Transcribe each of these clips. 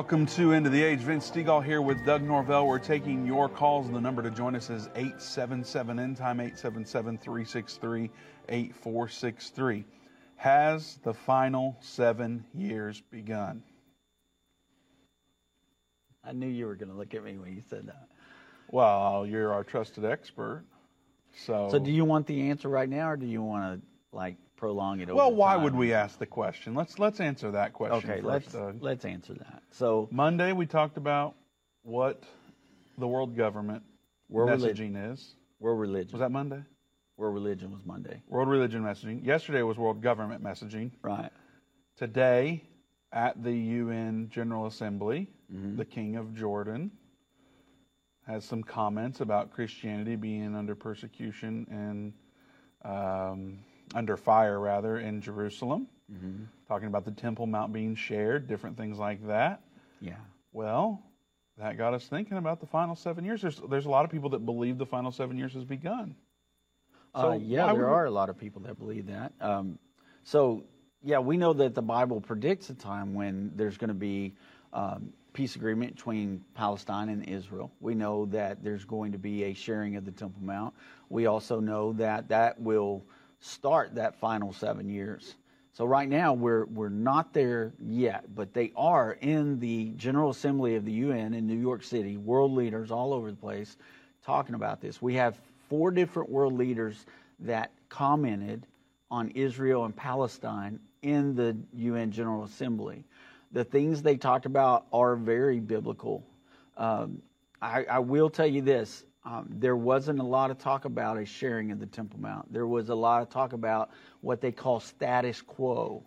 Welcome to End of the Age. Vince Stegall here with Doug Norvell. We're taking your calls. The number to join us is 877 End Time 877 363 8463. Has the final seven years begun? I knew you were going to look at me when you said that. Well, you're our trusted expert. So, So, do you want the answer right now, or do you want to like prolong it? Over well, why time? would we ask the question? Let's let's answer that question Okay, first. let's Doug. let's answer that. So, Monday we talked about what the world government World messaging is. world religion. Was that Monday? World religion was Monday, World religion messaging. Yesterday was world government messaging. right? Today, at the UN General Assembly, Mm-hmm. the King of Jordan has some comments about Christianity being under persecution and um, under fire, rather, in Jerusalem. Mm-hmm. Talking about the Temple Mount being shared, different things like that. Yeah. Well, that got us thinking about the final seven years. There's, there's a lot of people that believe the final seven years has begun. So uh, yeah, there are a lot of people that believe that. Um, so, yeah, we know that the Bible predicts a time when there's going to be um, peace agreement between Palestine and Israel. We know that there's going to be a sharing of the Temple Mount. We also know that that will start that final seven years. So right now we're we're not there yet, but they are in the General Assembly of the UN in New York City. World leaders all over the place talking about this. We have four different world leaders that commented on Israel and Palestine in the UN General Assembly. The things they talked about are very biblical. Um, I, I will tell you this um, there wasn't a lot of talk about a sharing of the Temple Mount. There was a lot of talk about what they call status quo,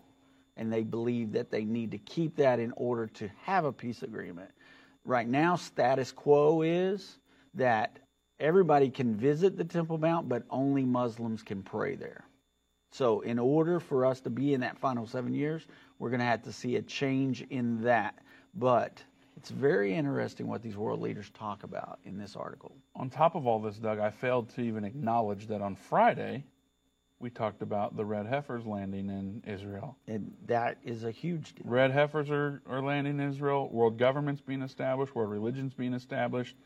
and they believe that they need to keep that in order to have a peace agreement. Right now, status quo is that everybody can visit the Temple Mount, but only Muslims can pray there. So, in order for us to be in that final seven years, we're going to have to see a change in that. But it's very interesting what these world leaders talk about in this article. On top of all this, Doug, I failed to even acknowledge that on Friday we talked about the red heifers landing in Israel. And that is a huge deal. Red heifers are, are landing in Israel. World government's being established. World religion's being established.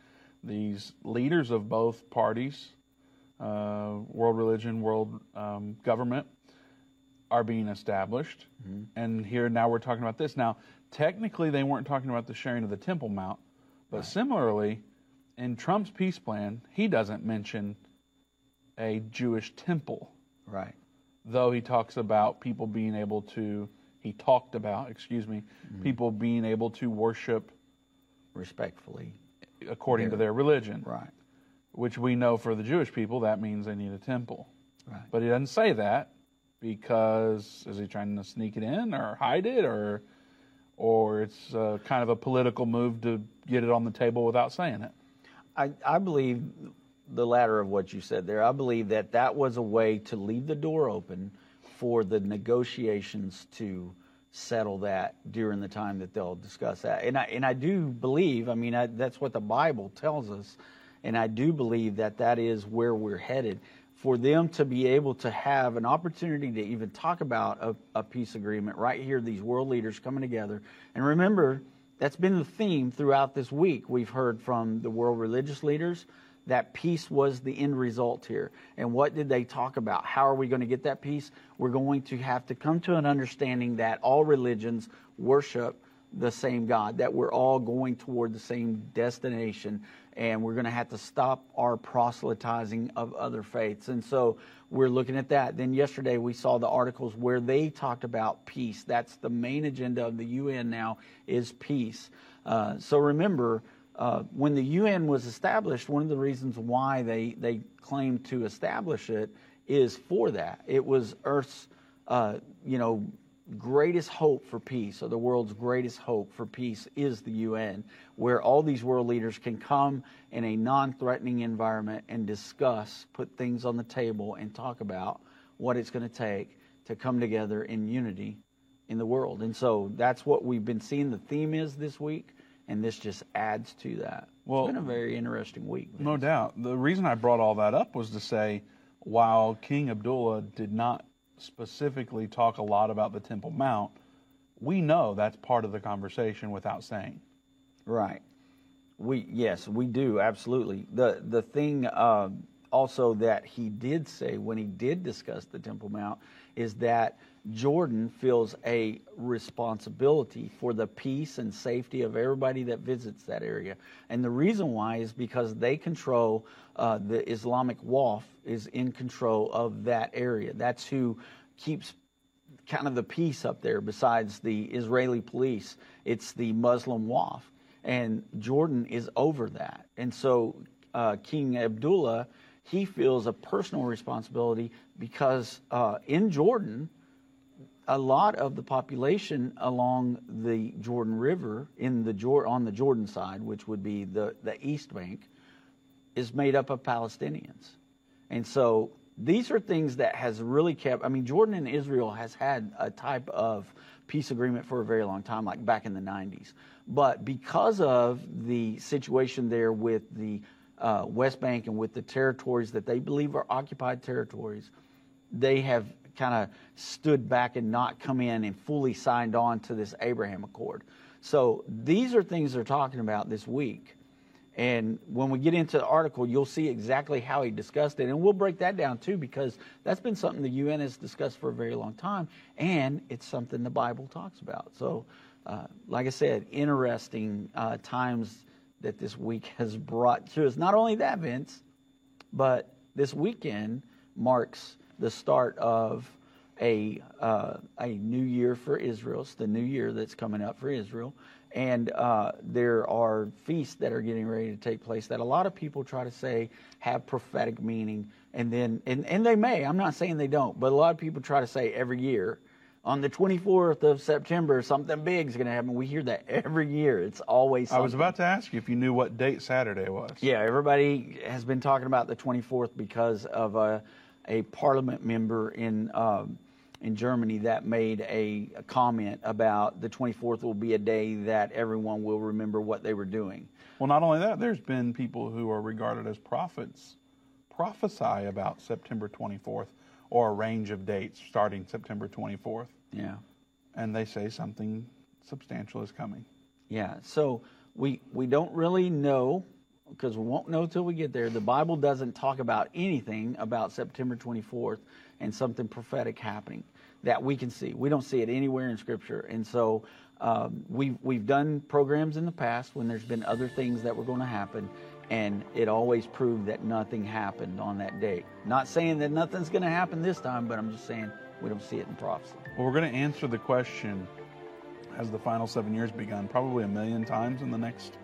These leaders of both parties, uh, world religion, world um, government, are being established. And here now we're talking about this. Now, technically, they weren't talking about the sharing of the Temple Mount, but similarly, in Trump's peace plan, he doesn't mention a Jewish temple Right. though he talks about people being able to he talked about excuse me mm-hmm. people being able to worship Respectfully. according to their religion Right. which we know for the jewish people that means they need a temple Right. but he doesn't say that because is he trying to sneak it in or hide it or or it's uh, kind of a political move to get it on the table without saying it I, I believe the latter of what you said there. I believe that that was a way to leave the door open for the negotiations to settle that during the time that they'll discuss that. And I and I do believe. I mean, I, that's what the Bible tells us, and I do believe that that is where we're headed. For them to be able to have an opportunity to even talk about a, a peace agreement right here, these world leaders coming together, and remember that's been the theme throughout this week. We've heard from the world religious leaders that peace was the end result here. And what did they talk about? How are we going to get that peace? We're going to have to come to an understanding that all religions worship the same God, that we're all going toward the same destination, and we're going to have to stop our proselytizing of other faiths. And so we're looking at that. Then yesterday we saw the articles where they talked about peace. That's the main agenda of the UN now is peace. Uh, so remember, uh, when the UN was established, one of the reasons why they, they claimed to establish it is for that. It was Earth's, uh, you know, greatest hope for peace, or the world's greatest hope for peace, is the UN, where all these world leaders can come in a non threatening environment and discuss, put things on the table, and talk about what it's going to take to come together in unity in the world. And so that's what we've been seeing the theme is this week, and this just adds to that. Well- it's been a very interesting week. No doubt. The reason I brought all that up was to say, while King Abdullah did not specifically talk a lot about the Temple Mount, we know that's part of the conversation without saying. Right. We yes, we do absolutely. The the thing uh, also that he did say when he did discuss the Temple Mount is that Jordan feels a responsibility for the peace and safety of everybody that visits that area. And the reason why is because they control uh, the Islamic Waqf is in control of that area. That's who keeps kind of the peace up there besides the Israeli police. It's the Muslim Waqf. And Jordan is over that. And so uh, King Abdullah, he feels a personal responsibility because uh, in Jordan, a lot of the population along the Jordan River in the on the Jordan side, which would be the, the East Bank, is made up of Palestinians. And so these are things that has really kept I mean Jordan and Israel has had a type of peace agreement for a very long time, like back in the 90s. But because of the situation there with the uh, West Bank and with the territories that they believe are occupied territories, they have kind of stood back and not come in and fully signed on to this Abraham Accord. So these are things they're talking about this week. And when we get into the article, you'll see exactly how he discussed it. And we'll break that down too, because that's been something the UN has discussed for a very long time. And it's something the Bible talks about. So, uh, like I said, interesting uh, times that this week has brought to us. Not only that, Vince, but this weekend marks the start of a uh, a new year for Israel. It's the new year that's coming up for Israel, and uh, there are feasts that are getting ready to take place that a lot of people try to say have prophetic meaning, and then and, and they may. I'm not saying they don't, but a lot of people try to say every year. On the 24th of September, something big is going to happen. We hear that every year. It's always. Something. I was about to ask you if you knew what date Saturday was. Yeah, everybody has been talking about the 24th because of a, a parliament member in um, in Germany that made a, a, comment about the 24th will be a day that everyone will remember what they were doing. Well, not only that, there's been people who are regarded as prophets prophesy about September 24th or a range of dates starting September 24th. Yeah. And they say something substantial is coming. Yeah. So we we don't really know because we won't know till we get there. The Bible doesn't talk about anything about September 24th and something prophetic happening that we can see. We don't see it anywhere in Scripture, and so um, we've we've done programs in the past when there's been other things that were going to happen, and it always proved that nothing happened on that date. Not saying that nothing's going to happen this time, but I'm just saying we don't see it in prophecy. Well, we're going to answer the question: Has the final seven years begun? Probably a million times in the next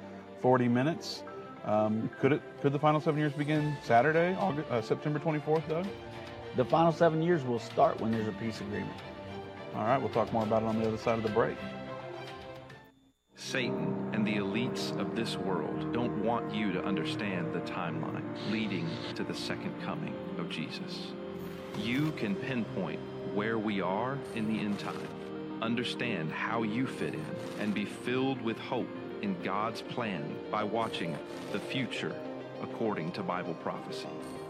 40 minutes. Um, could it? Could the final seven years begin Saturday, August, uh, September 24th, Doug? The final seven years will start when there's a peace agreement. All right, we'll talk more about it on the other side of the break. Satan and the elites of this world don't want you to understand the timeline leading to the second coming of Jesus. You can pinpoint where we are in the end time, understand how you fit in, and be filled with hope in God's plan by watching The Future According to Bible Prophecy.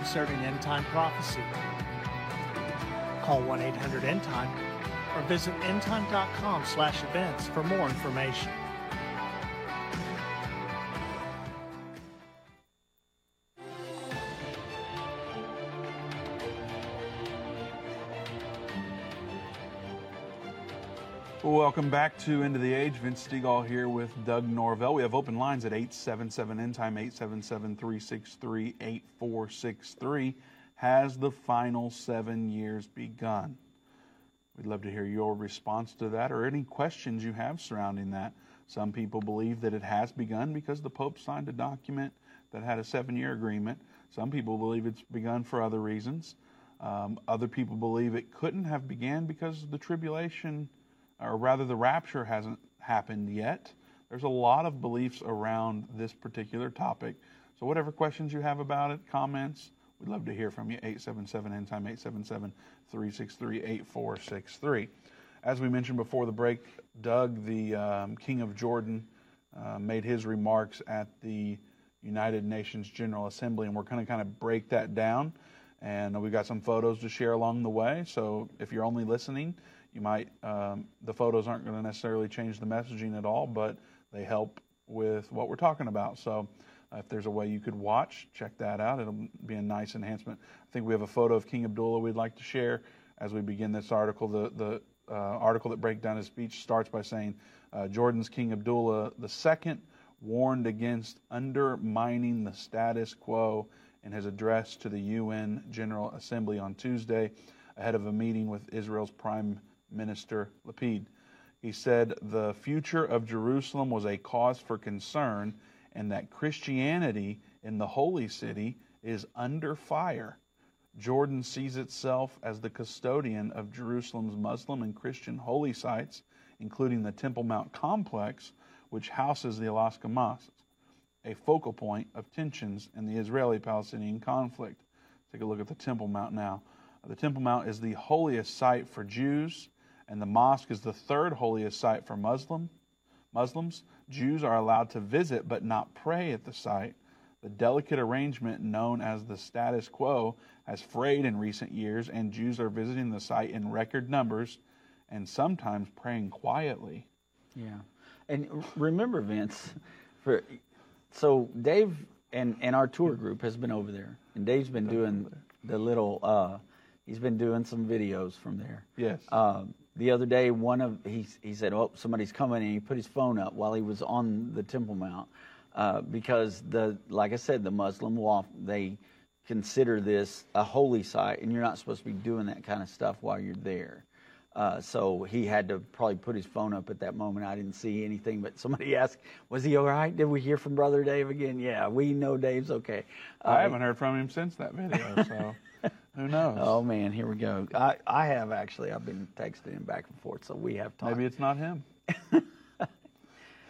concerning end time prophecy. Call 1 800 End Time or visit endtime.com slash events for more information. Welcome back to End of the Age. Vince Stegall here with Doug Norvell. We have open lines at 877 End Time, 877 363 8463. Has the final seven years begun? We'd love to hear your response to that or any questions you have surrounding that. Some people believe that it has begun because the Pope signed a document that had a seven year agreement. Some people believe it's begun for other reasons. Um, other people believe it couldn't have began because the tribulation or rather the rapture hasn't happened yet. There's a lot of beliefs around this particular topic. So whatever questions you have about it, comments, we'd love to hear from you. 877 end time 877 363 8463. As we mentioned before the break, Doug, the um, King of Jordan, uh, made his remarks at the United Nations General Assembly, and we're going to kind of break that down. And we've got some photos to share along the way. So if you're only listening, you might, um, the photos aren't going to necessarily change the messaging at all, but they help with what we're talking about. So uh, if there's a way you could watch, check that out. It'll be a nice enhancement. I think we have a photo of King Abdullah we'd like to share as we begin this article. The, the uh, article that breaks down his speech starts by saying uh, Jordan's King Abdullah II warned against undermining the status quo in his address to the UN General Assembly on Tuesday ahead of a meeting with Israel's Prime Minister Lapid. He said the future of Jerusalem was a cause for concern and that Christianity in the holy city is under fire. Jordan sees itself as the custodian of Jerusalem's Muslim and Christian holy sites, including the Temple Mount complex, which houses the Al Aqsa Mosque, a focal point of tensions in the Israeli Palestinian conflict. Take a look at the Temple Mount now. The Temple Mount is the holiest site for Jews and the mosque is the third holiest site for Muslim. Muslims, Jews are allowed to visit but not pray at the site. The delicate arrangement known as the status quo has frayed in recent years, and Jews are visiting the site in record numbers and sometimes praying quietly. Yeah. And remember, Vince, for so Dave and, and our tour group has been over there, and Dave's been doing the little, uh, he's been doing some videos from there. Yes. Um, the other day, one of he he said, "Oh, somebody's coming," and he put his phone up while he was on the Temple Mount uh, because the like I said, the Muslim law they consider this a holy site, and you're not supposed to be doing that kind of stuff while you're there. Uh, so he had to probably put his phone up at that moment. I didn't see anything, but somebody asked, "Was he all right? Did we hear from Brother Dave again?" Yeah, we know Dave's okay. Uh, I haven't heard from him since that video, so. Who knows? Oh man, here we go. I, I have actually. I've been texting him back and forth, so we have talked. Maybe it's not him.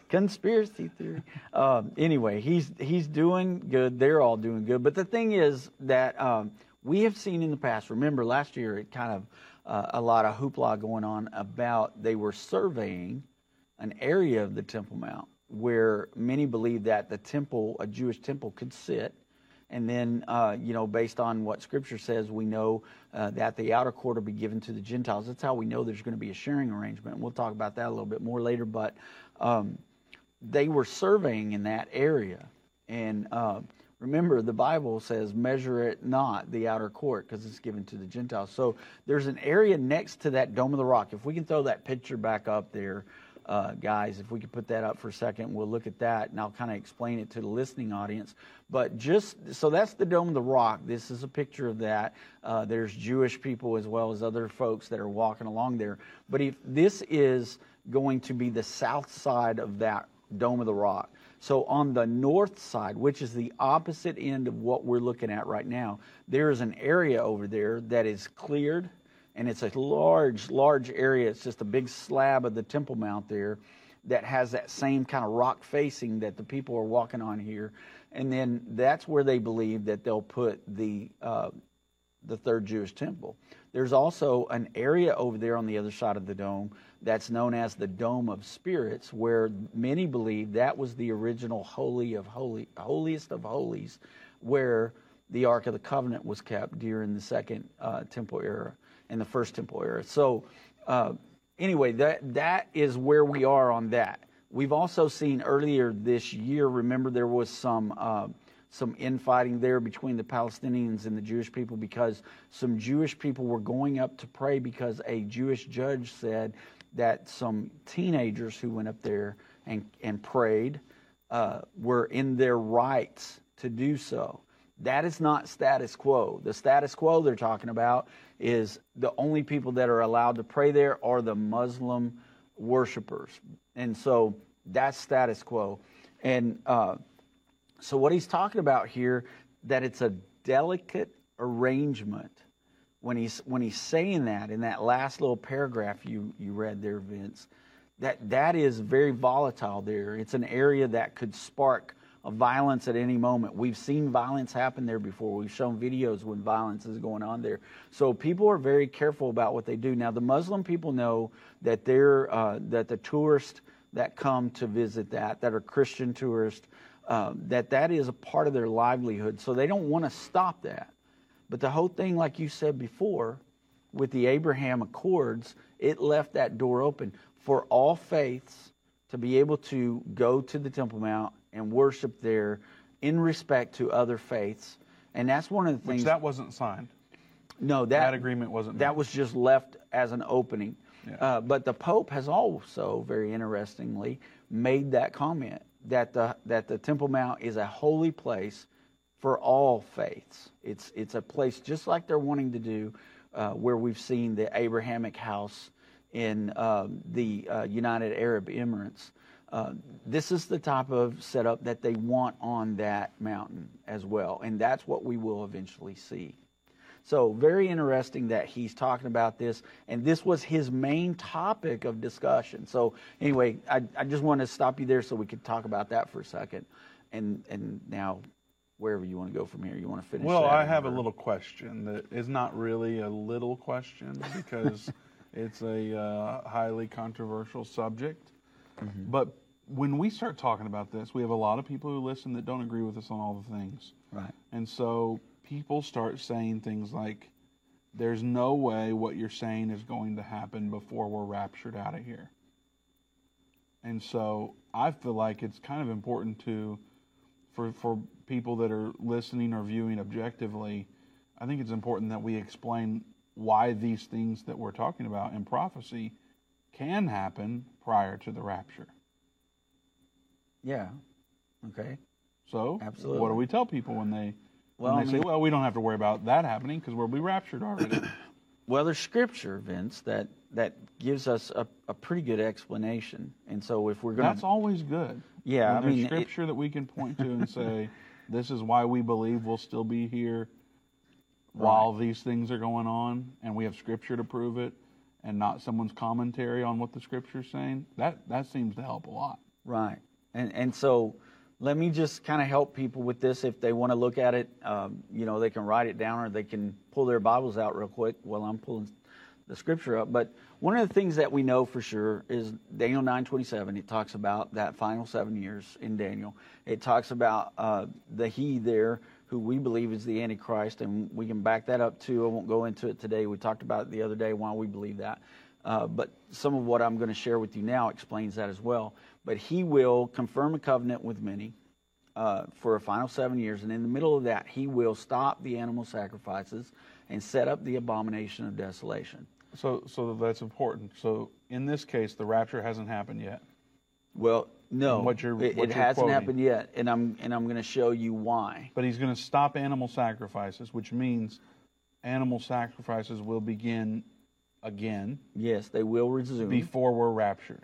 Conspiracy theory. um, anyway, he's he's doing good. They're all doing good. But the thing is that um, we have seen in the past. Remember last year, it kind of uh, a lot of hoopla going on about they were surveying an area of the Temple Mount where many believe that the temple, a Jewish temple, could sit and then, uh, you know, based on what Scripture says, we know uh, that the outer court will be given to the Gentiles. That's how we know there's going to be a sharing arrangement. And we'll talk about that a little bit more later. But um, they were surveying in that area. And uh, remember, the Bible says, measure it not, the outer court, because it's given to the Gentiles. So there's an area next to that Dome of the Rock. If we can throw that picture back up there uh, guys, if we could put that up for a second, we'll look at that and I'll kind of explain it to the listening audience. But just so that's the Dome of the Rock. This is a picture of that. Uh, there's Jewish people as well as other folks that are walking along there. But if this is going to be the south side of that Dome of the Rock. So on the north side, which is the opposite end of what we're looking at right now, there is an area over there that is cleared and it's a large, large area. It's just a big slab of the Temple Mount there that has that same kind of rock facing that the people are walking on here. And then that's where they believe that they'll put the uh, the third Jewish temple. There's also an area over there on the other side of the dome that's known as the Dome of Spirits, where many believe that was the original holy of holy, holiest of holies, where the Ark of the Covenant was kept during the second uh, temple era and the first temple era. So, uh, anyway, that that is where we are on that. We've also seen earlier this year. Remember, there was some uh, some infighting there between the Palestinians and the Jewish people because some Jewish people were going up to pray because a Jewish judge said that some teenagers who went up there and, and prayed uh, were in their rights to do so. That is not status quo. The status quo they're talking about is the only people that are allowed to pray there are the Muslim worshipers. And so that's status quo. And uh, so what he's talking about here, that it's a delicate arrangement when he's when he's saying that in that last little paragraph you you read there, Vince, that that is very volatile there. It's an area that could spark a violence at any moment. We've seen violence happen there before. We've shown videos when violence is going on there. So people are very careful about what they do. Now the Muslim people know that they're uh, that the tourists that come to visit that that are Christian tourists uh, that that is a part of their livelihood. So they don't want to stop that. But the whole thing, like you said before, with the Abraham Accords, it left that door open for all faiths to be able to go to the Temple Mount and worship there in respect to other faiths. And that's one of the things. Which that wasn't signed. No, that, that agreement wasn't. That made. was just left as an opening. Yeah. Uh, but the Pope has also, very interestingly, made that comment that the that the Temple Mount is a holy place for all faiths. It's, it's a place just like they're wanting to do uh, where we've seen the Abrahamic house in um, the uh, United Arab Emirates. Uh, this is the type of setup that they want on that mountain as well, and that's what we will eventually see. So, very interesting that he's talking about this, and this was his main topic of discussion. So, anyway, I, I just want to stop you there so we could talk about that for a second, and and now wherever you want to go from here. You want to finish? Well, I have or- a little question that is not really a little question because it's a uh, highly controversial subject. Mm-hmm. But when we start talking about this, we have a lot of people who listen that don't agree with us on all the things. Right. And so people start saying things like, there's no way what you're saying is going to happen before we're raptured out of here. And so I feel like it's kind of important to, for, for people that are listening or viewing objectively, I think it's important that we explain why these things that we're talking about in prophecy can happen prior to the rapture. Yeah. Okay. So, Absolutely. what do we tell people when they Well, when I mean- say, "Well, we don't have to worry about that happening because we'll be raptured already"? Well, there's scripture, Vince, that that gives us a, a pretty good explanation. And so, if we're going That's always good. Yeah, I there's mean, it- scripture that we can point to and say, "This is why we believe we'll still be here while these things are going on," and we have scripture to prove it, and not someone's commentary on what the scripture's saying. That that seems to help a lot. Right. And and so let me just kind of help people with this. If they want to look at it, um, you know, they can write it down or they can pull their Bibles out real quick while I'm pulling the scripture up. But one of the things that we know for sure is Daniel 9:27. It talks about that final seven years in Daniel. It talks about uh, the he there who we believe is the Antichrist, and we can back that up too. I won't go into it today. We talked about it the other day why we believe that. Uh, but some of what I'm going to share with you now explains that as well. But he will confirm a covenant with many uh, for a final seven years, and in the middle of that, he will stop the animal sacrifices and set up the abomination of desolation. So so that's important. So in this case, the rapture hasn't happened yet. Well, no, What you're- it, what it you're hasn't quoting. happened yet, and I'm and I'm going to show you why. But he's going to stop animal sacrifices, which means animal sacrifices will begin again Yes, they will resume. before we're raptured.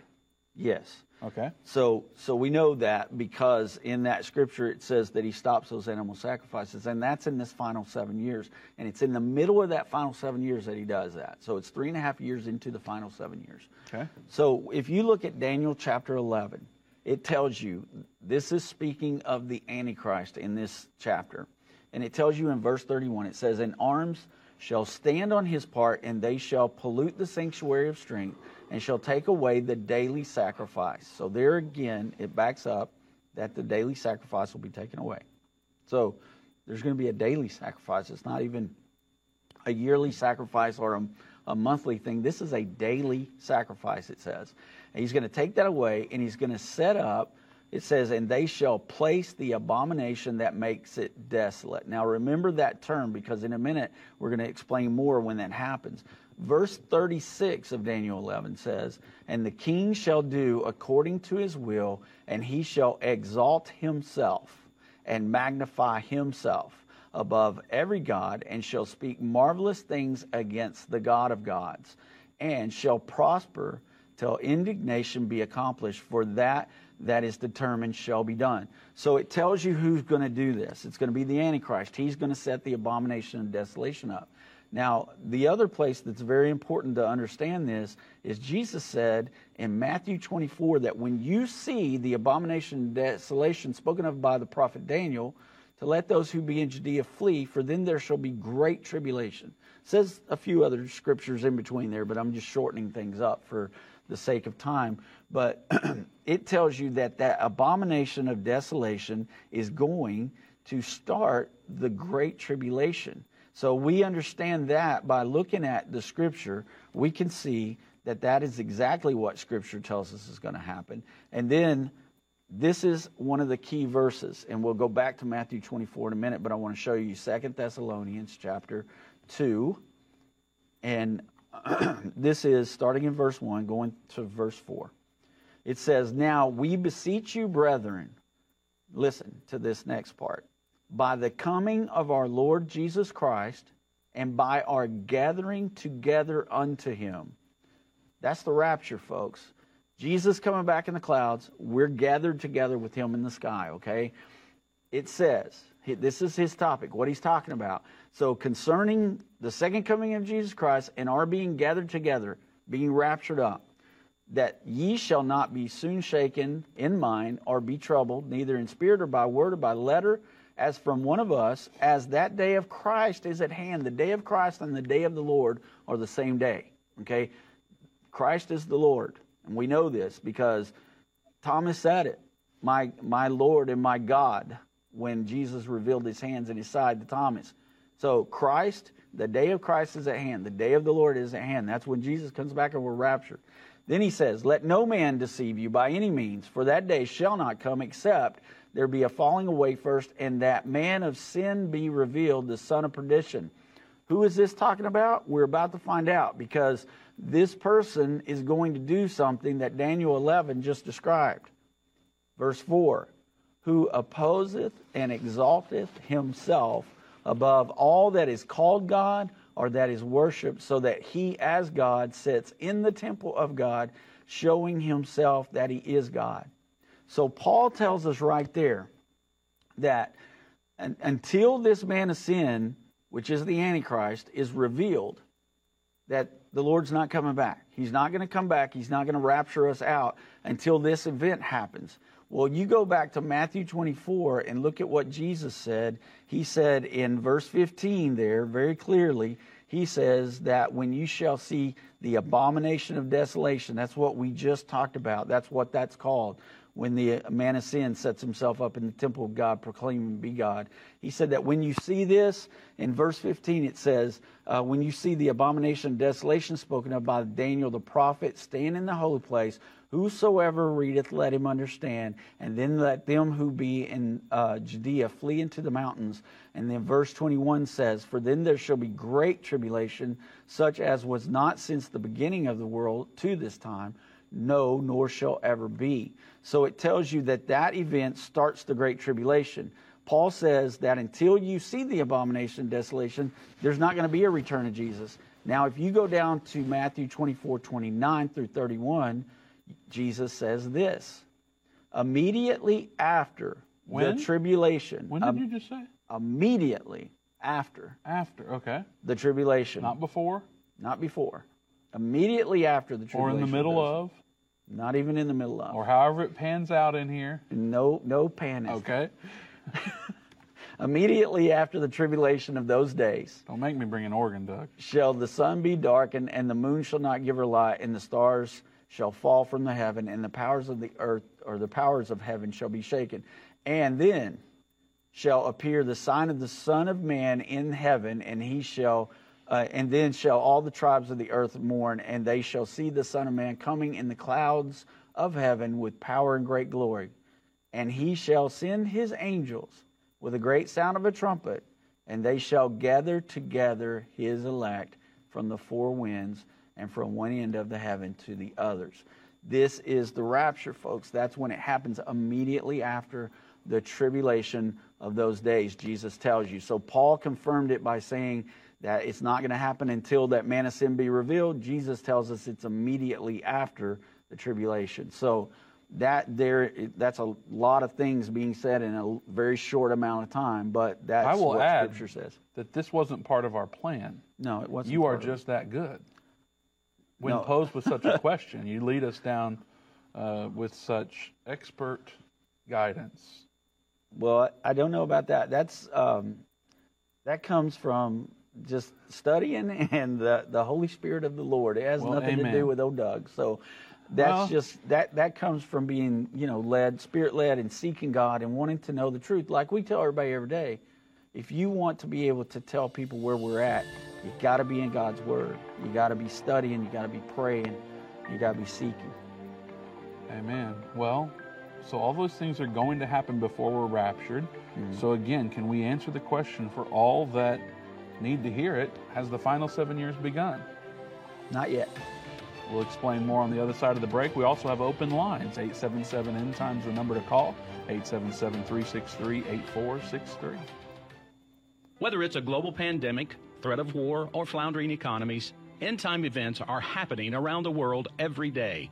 yes. Okay? So, so we know that because in that scripture it says that he stops those animal sacrifices, and that's in this final seven years. And it's in the middle of that final seven years that he does that. So it's three and a half years into the final seven years. Okay. So if you look at Daniel chapter 11, it tells you this is speaking of the Antichrist in this chapter. And it tells you in verse 31, it says, In arms shall stand on his part, and they shall pollute the sanctuary of strength, and shall take away the daily sacrifice. So there again, it backs up that the daily sacrifice will be taken away. So there's going to be a daily sacrifice. It's not even a yearly sacrifice or a, a monthly thing. This is a daily sacrifice, it says. He's going to take that away and he's going to set up, it says, and they shall place the abomination that makes it desolate. Now remember that term because in a minute we're going to explain more when that happens. Verse 36 of Daniel 11 says, And the king shall do according to his will, and he shall exalt himself and magnify himself above every God, and shall speak marvelous things against the God of gods, and shall prosper till indignation be accomplished, for that that is determined shall be done. So it tells you who's going to do this. It's going to be the Antichrist. He's going to set the abomination of desolation up. Now, the other place that's very important to understand this is Jesus said in Matthew 24 that when you see the abomination of desolation spoken of by the prophet Daniel, to let those who be in Judea flee, for then there shall be great tribulation. It says a few other scriptures in between there, but I'm just shortening things up for the sake of time. But it tells you that that abomination of desolation is going to start the great tribulation. So we understand that by looking at the scripture, we can see that that is exactly what scripture tells us is going to happen. And then this is one of the key verses, and we'll go back to Matthew 24 in a minute, but I want to show you Second Thessalonians chapter 2. And this is starting in verse 1, going to verse 4. It says, Now we beseech you, brethren, listen to this next part by the coming of our Lord Jesus Christ and by our gathering together unto him. That's the rapture, folks. Jesus coming back in the clouds, we're gathered together with him in the sky, okay? It says, this is his topic, what he's talking about. So, concerning the second coming of Jesus Christ and our being gathered together, being raptured up, that ye shall not be soon shaken in mind or be troubled, neither in spirit or by word or by letter as from one of us, as that day of Christ is at hand. The day of Christ and the day of the Lord are the same day. Okay? Christ is the Lord. And we know this because Thomas said it. My, my Lord and my God, when Jesus revealed his hands and his side to Thomas. So, Christ, the day of Christ is at hand. The day of the Lord is at hand. That's when Jesus comes back and we're raptured. Then he says, Let no man deceive you by any means, for that day shall not come except there be a falling away first, and that man of sin be revealed, the son of perdition. Who is this talking about? We're about to find out because this person is going to do something that Daniel 11 just described. Verse 4 Who opposeth and exalteth himself above all that is called God or that is worshiped, so that he as God sits in the temple of God, showing himself that he is God. So Paul tells us right there that until this man of sin, which is the Antichrist, is revealed, that the Lord's not coming back. He's not going to come back. He's not going to rapture us out until this event happens. Well, you go back to Matthew 24 and look at what Jesus said. He said in verse 15 there, very clearly, he says that when you shall see the abomination of desolation, that's what we just talked about. That's what that's called when the man of sin sets himself up in the temple of God, proclaiming be God. He said that when you see this, in verse 15 it says, uh, when you see the abomination of desolation spoken of by Daniel the prophet stand in the holy place, whosoever readeth, let him understand. And then let them who be in uh, Judea flee into the mountains. And then verse 21 says, For then there shall be great tribulation, such as was not since the beginning of the world to this time no, nor shall ever be. So it tells you that that event starts the Great Tribulation. Paul says that until you see the abomination of desolation, there's not going to be a return of Jesus. Now, if you go down to Matthew 24, 29 through 31, Jesus says this immediately after when? the tribulation. When did um, you just say? Immediately after. After, okay. The tribulation. Not before? Not before immediately after the tribulation. Or in the middle of. Not even in the middle of. Or however it pans out in here. No, no panic. Okay. Immediately after the tribulation of those days Don't make me bring an organ, Doug. shall the sun be darkened, and the moon shall not give her light, and the stars shall fall from the heaven, and the powers of the earth or the powers of heaven shall be shaken. And then shall appear the sign of the Son of Man in heaven, and he shall, uh, and then shall all the tribes of the earth mourn, and they shall see the Son of Man coming in the clouds of heaven with power and great glory. And he shall send his angels with a great sound of a trumpet, and they shall gather together his elect from the four winds and from one end of the heaven to the others. This is the rapture, folks. That's when it happens immediately after the tribulation of those days, Jesus tells you. So Paul confirmed it by saying that it's not going to happen until that man of sin be revealed. Jesus tells us it's immediately after the tribulation. So that there that's a lot of things being said in a very short amount of time, but that's I will what add scripture says. that this wasn't part of our plan. No, it wasn't. You are part of it. just that good. When No. posed with such a question, you lead us down uh, with such expert guidance. Well, I don't know about that. That's um, that comes from just studying and the, the Holy Spirit of the Lord. It has Well, nothing to do with old Doug. So that's Well- just that that comes from being you know led, spirit led, and seeking God and wanting to know the truth. Like we tell everybody every day, if you want to be able to tell people where we're at, you got to be in God's Word. You got to be studying. You got to be praying. You got to be seeking. Amen. Well, so all those things are going to happen before we're raptured. Mm-hmm. So again, can we answer the question for all that need to hear it? Has the final seven years begun? Not yet. We'll explain more on the other side of the break. We also have open lines. 877 End Time's the number to call. 877 363 8463. Whether it's a global pandemic, threat of war, or floundering economies, end time events are happening around the world every day.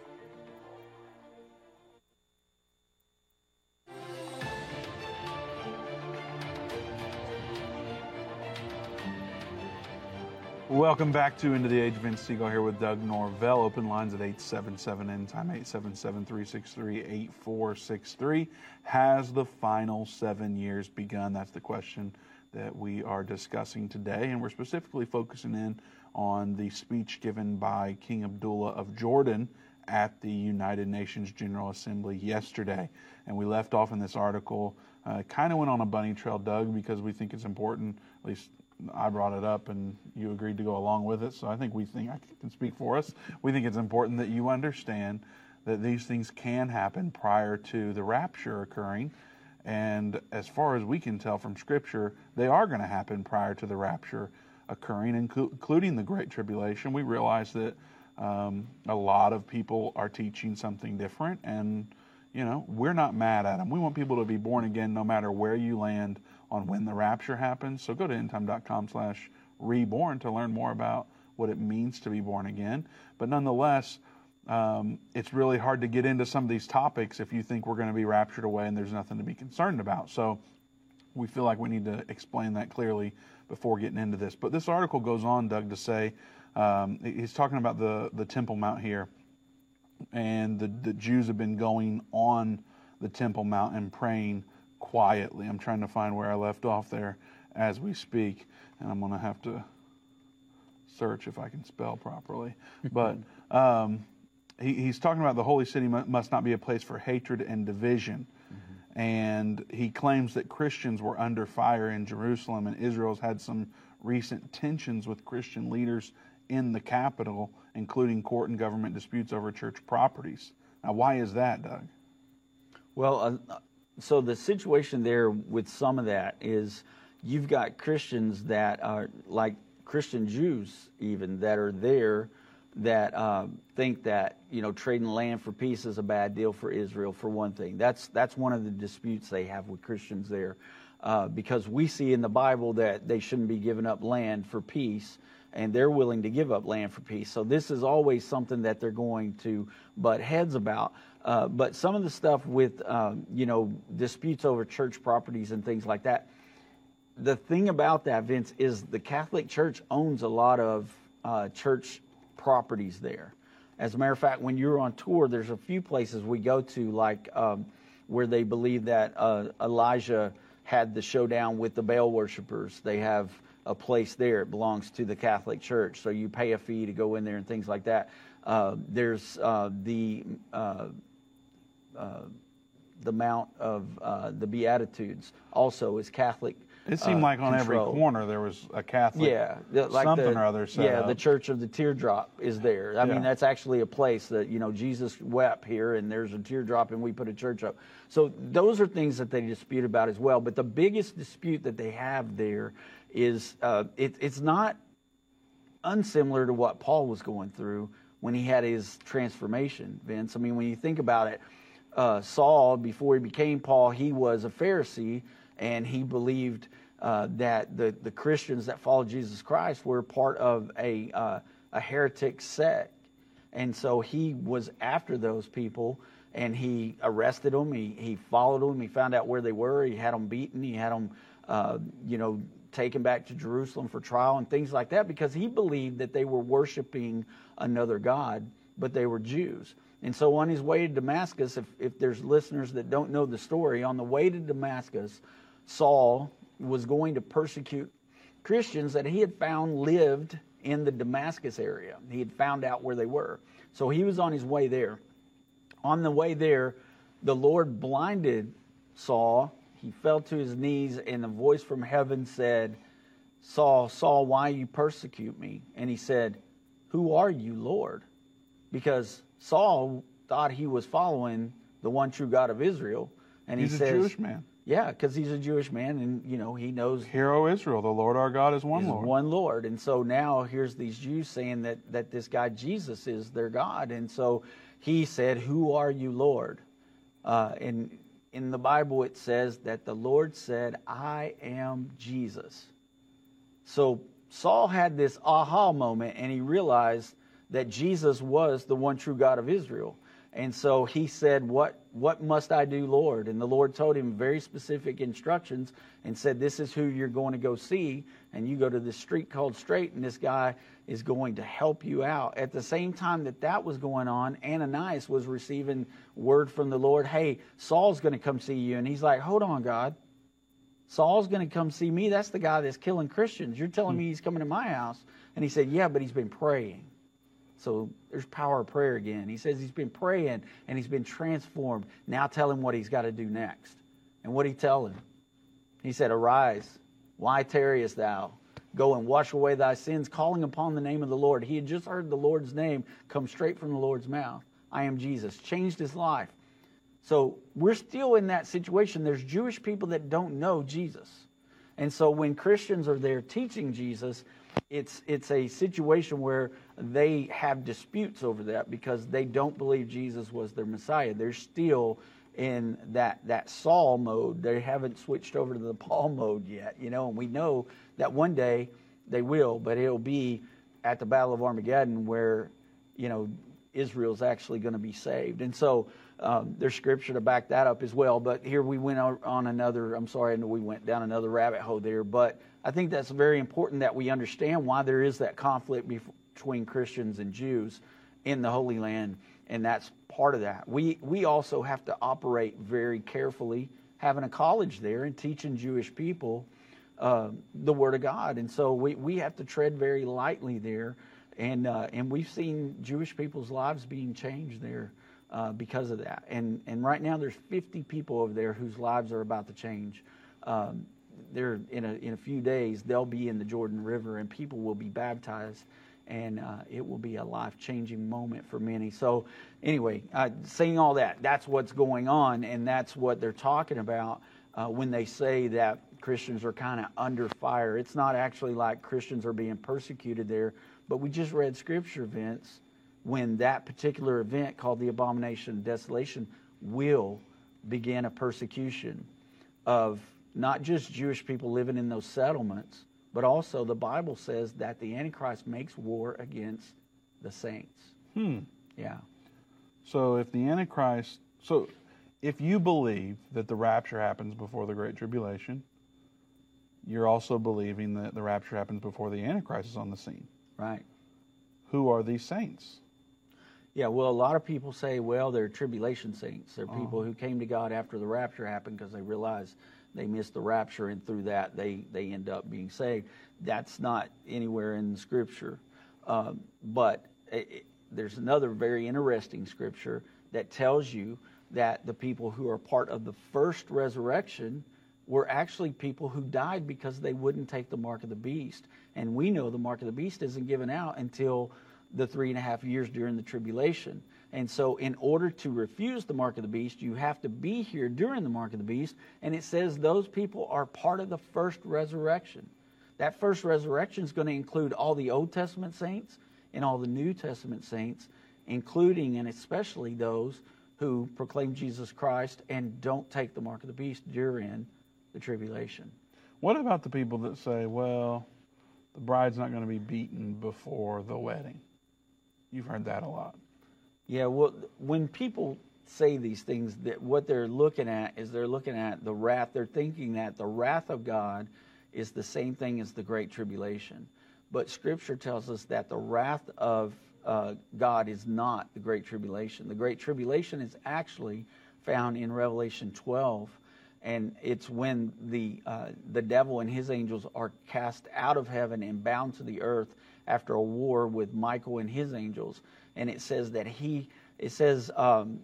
Welcome back to End of the Age. Vince Stegall here with Doug Norvell. Open lines at 877 End Time 877 363 8463. Has the final seven years begun? That's the question that we are discussing today. And we're specifically focusing in on the speech given by King Abdullah of Jordan at the United Nations General Assembly yesterday. And we left off in this article, uh, kind of went on a bunny trail, Doug, because we think it's important, at least I brought it up and you agreed to go along with it. So I think we think I can speak for us. We think it's important that you understand that these things can happen prior to the rapture occurring. And as far as we can tell from Scripture, they are going to happen prior to the rapture occurring, including the Great Tribulation. We realize that um, a lot of people are teaching something different, and you know we're not mad at them. We want people to be born again, no matter where you land on when the rapture happens. So go to endtime.com/reborn to learn more about what it means to be born again. But nonetheless, um, it's really hard to get into some of these topics if you think we're going to be raptured away and there's nothing to be concerned about. So we feel like we need to explain that clearly before getting into this. But this article goes on, Doug, to say um, he's talking about the, the Temple Mount here, and the, the Jews have been going on the Temple Mount and praying quietly. I'm trying to find where I left off there as we speak, and I'm going to have to search if I can spell properly. But um, he, he's talking about the holy city must not be a place for hatred and division. Mm-hmm. And he claims that Christians were under fire in Jerusalem, and Israel's had some recent tensions with Christian leaders in the capital, including court and government disputes over church properties. Now, why is that, Doug? Well, uh, so the situation there with some of that is you've got Christians that are like Christian Jews, even that are there that uh, think that you know trading land for peace is a bad deal for Israel. For one thing, that's that's one of the disputes they have with Christians there, uh, because we see in the Bible that they shouldn't be giving up land for peace, and they're willing to give up land for peace. So this is always something that they're going to butt heads about. Uh, but some of the stuff with um, you know disputes over church properties and things like that. The thing about that, Vince, is the Catholic Church owns a lot of uh, church properties there. As a matter of fact, when you're on tour, there's a few places we go to, like um, where they believe that uh, Elijah had the showdown with the Baal worshippers. They have a place there. It belongs to the Catholic Church, so you pay a fee to go in there and things like that. Uh, there's uh, the uh, the Mount of uh, the Beatitudes also is Catholic. It seemed uh, like on control. every corner there was a Catholic, yeah, like something the, or other. Yeah, up. the Church of the Teardrop is there. I Yeah. mean, that's actually a place that you know Jesus wept here, and there's a teardrop, and we put a church up. So those are things that they dispute about as well. But the biggest dispute that they have there is uh, it, it's not unsimilar to what Paul was going through when he had his transformation, Vince. I mean, when you think about it, uh, Saul, before he became Paul, he was a Pharisee and he believed uh, that the, the Christians that followed Jesus Christ were part of a, uh, a heretic sect. And so he was after those people and he arrested them. He, he followed them. He found out where they were. He had them beaten. He had them, uh, you know, taken back to Jerusalem for trial and things like that because he believed that they were worshiping another God, but they were Jews. And so on his way to Damascus, if, if there's listeners that don't know the story, on the way to Damascus, Saul was going to persecute Christians that he had found lived in the Damascus area. He had found out where they were. So he was on his way there. On the way there, the Lord blinded Saul. He fell to his knees, and a voice from heaven said, Saul, Saul, why you persecute me? And he said, Who are you, Lord? Because Saul thought he was following the one true God of Israel. And He's he a says, Jewish man. Yeah, because he's a Jewish man, and you know he knows Hear, O Israel, the Lord our God is one is Lord. one Lord. And so now here's these Jews saying that that this guy Jesus is their God, and so he said, "Who are you, Lord?" Uh, and in the Bible it says that the Lord said, "I am Jesus." So Saul had this aha moment, and he realized that Jesus was the one true God of Israel. And so he said, "What what must I do, Lord?" And the Lord told him very specific instructions and said, "This is who you're going to go see, and you go to this street called Straight, and this guy is going to help you out." At the same time that that was going on, Ananias was receiving word from the Lord, "Hey, Saul's going to come see you." And he's like, "Hold on, God. Saul's going to come see me. That's the guy that's killing Christians. You're telling hmm. me he's coming to my house?" And he said, "Yeah, but he's been praying." So there's power of prayer again. He says he's been praying and he's been transformed. Now tell him what he's got to do next. And what did he tell him? He said, Arise, why tarriest thou? Go and wash away thy sins, calling upon the name of the Lord. He had just heard the Lord's name come straight from the Lord's mouth. I am Jesus. Changed his life. So we're still in that situation. There's Jewish people that don't know Jesus. And so when Christians are there teaching Jesus, it's it's a situation where they have disputes over that because they don't believe Jesus was their Messiah. They're still in that that Saul mode. They haven't switched over to the Paul mode yet, you know, and we know that one day they will, but it'll be at the Battle of Armageddon where, you know, Israel's actually going to be saved. And so um, there's scripture to back that up as well. But here we went on another, I'm sorry, we went down another rabbit hole there. But I think that's very important that we understand why there is that conflict between Christians and Jews in the Holy Land. And that's part of that. We, we also have to operate very carefully, having a college there and teaching Jewish people uh, the Word of God. And so we, we have to tread very lightly there. And, uh, and we've seen Jewish people's lives being changed there uh, because of that. And, and right now, there's 50 people over there whose lives are about to change. Um, they're in a, in a few days, they'll be in the Jordan River, and people will be baptized, and uh, it will be a life changing moment for many. So, anyway, uh, saying all that, that's what's going on, and that's what they're talking about uh, when they say that Christians are kind of under fire. It's not actually like Christians are being persecuted there, but we just read scripture, Vince, when that particular event called the abomination of desolation will begin a persecution of not just Jewish people living in those settlements, but also the Bible says that the Antichrist makes war against the saints. Hmm. Yeah. So if the Antichrist, so if you believe that the rapture happens before the Great Tribulation, you're also believing that the rapture happens before the Antichrist is on the scene. Right. Who are these saints? Yeah, well, a lot of people say, well, they're tribulation saints. They're people uh-huh. who came to God after the rapture happened because they realized they miss the rapture, and through that, they, they end up being saved. That's not anywhere in Scripture. Um, but it, there's another very interesting Scripture that tells you that the people who are part of the first resurrection were actually people who died because they wouldn't take the mark of the beast. And we know the mark of the beast isn't given out until the three and a half years during the tribulation. And so, in order to refuse the mark of the beast, you have to be here during the mark of the beast. And it says those people are part of the first resurrection. That first resurrection is going to include all the Old Testament saints and all the New Testament saints, including and especially those who proclaim Jesus Christ and don't take the mark of the beast during the tribulation. What about the people that say, well, the bride's not going to be beaten before the wedding? You've heard that a lot. Yeah, well, when people say these things, that what they're looking at is they're looking at the wrath. They're thinking that the wrath of God is the same thing as the great tribulation. But Scripture tells us that the wrath of uh, God is not the great tribulation. The great tribulation is actually found in Revelation 12 and it's when the uh, the devil and his angels are cast out of heaven and bound to the earth after a war with Michael and his angels. And it says that he it says, um,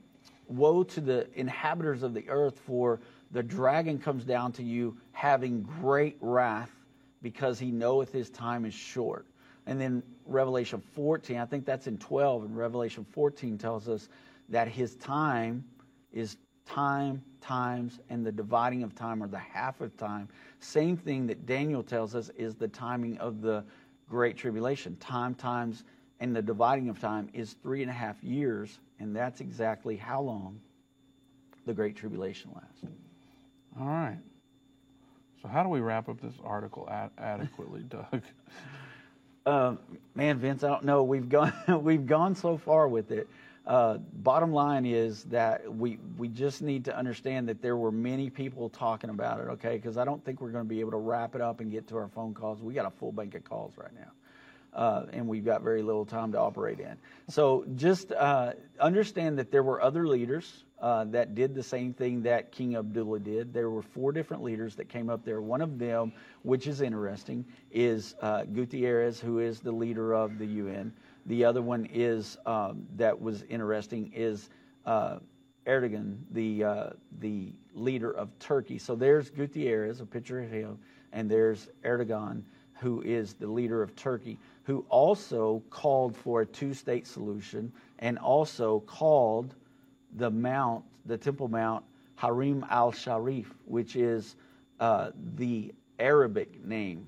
"Woe to the inhabitants of the earth, for the dragon comes down to you, having great wrath, because he knoweth his time is short." And then Revelation 14, I think that's in 12, and Revelation 14 tells us that his time is time, times, and the dividing of time or the half of time. Same thing that Daniel tells us is the timing of the Great Tribulation. Time, times, and the dividing of time is three and a half years, and that's exactly how long the Great Tribulation lasts. All right. So, how do we wrap up this article ad- adequately, Doug? Uh, man, Vince, I don't know. We've gone we've gone so far with it. Uh, bottom line is that we we just need to understand that there were many people talking about it. Okay, because I don't think we're going to be able to wrap it up and get to our phone calls. We got a full bank of calls right now. Uh, and we've got very little time to operate in. So just uh, understand that there were other leaders uh, that did the same thing that King Abdullah did. There were four different leaders that came up there. One of them, which is interesting, is uh, Guterres, who is the leader of the UN. The other one is um, that was interesting is uh, Erdogan, the uh, the leader of Turkey. So there's Guterres, a picture of him, and there's Erdogan, who is the leader of Turkey, who also called for a two-state solution and also called the mount, the Temple Mount, Haram al-Sharif, which is uh, the Arabic name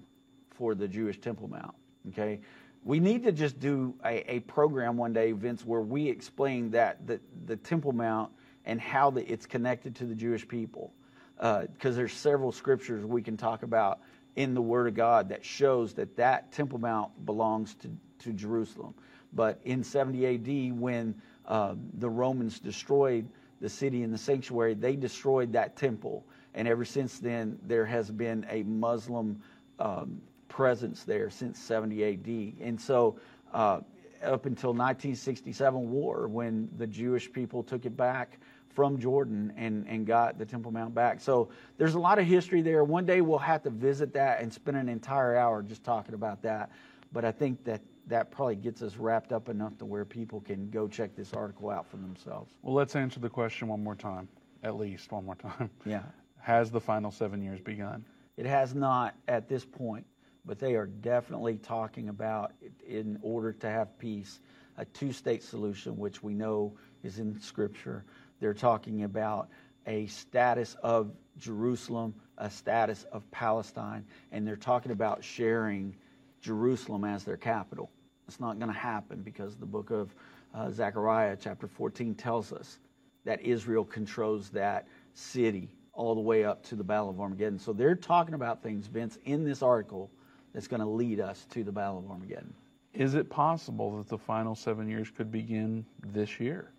for the Jewish Temple Mount. Okay, we need to just do a, a program one day, Vince, where we explain that the, the Temple Mount and how the, it's connected to the Jewish people. Because uh, there's several scriptures we can talk about in the Word of God that shows that that Temple Mount belongs to, to Jerusalem. But in 70 AD, when uh, the Romans destroyed the city and the sanctuary, they destroyed that temple. And ever since then, there has been a Muslim um, presence there since 70 AD. And so, uh, up until 1967 war, when the Jewish people took it back from Jordan and, and got the Temple Mount back. So there's a lot of history there. One day we'll have to visit that and spend an entire hour just talking about that. But I think that that probably gets us wrapped up enough to where people can go check this article out for themselves. Well, let's answer the question one more time, at least one more time. Yeah. Has the final seven years begun? It has not at this point, but they are definitely talking about, in order to have peace, a two state solution, which we know is in Scripture. They're talking about a status of Jerusalem, a status of Palestine, and they're talking about sharing Jerusalem as their capital. It's not going to happen because the book of uh, Zechariah, chapter 14, tells us that Israel controls that city all the way up to the Battle of Armageddon. So they're talking about things, Vince, in this article that's going to lead us to the Battle of Armageddon. Is it possible that the final seven years could begin this year?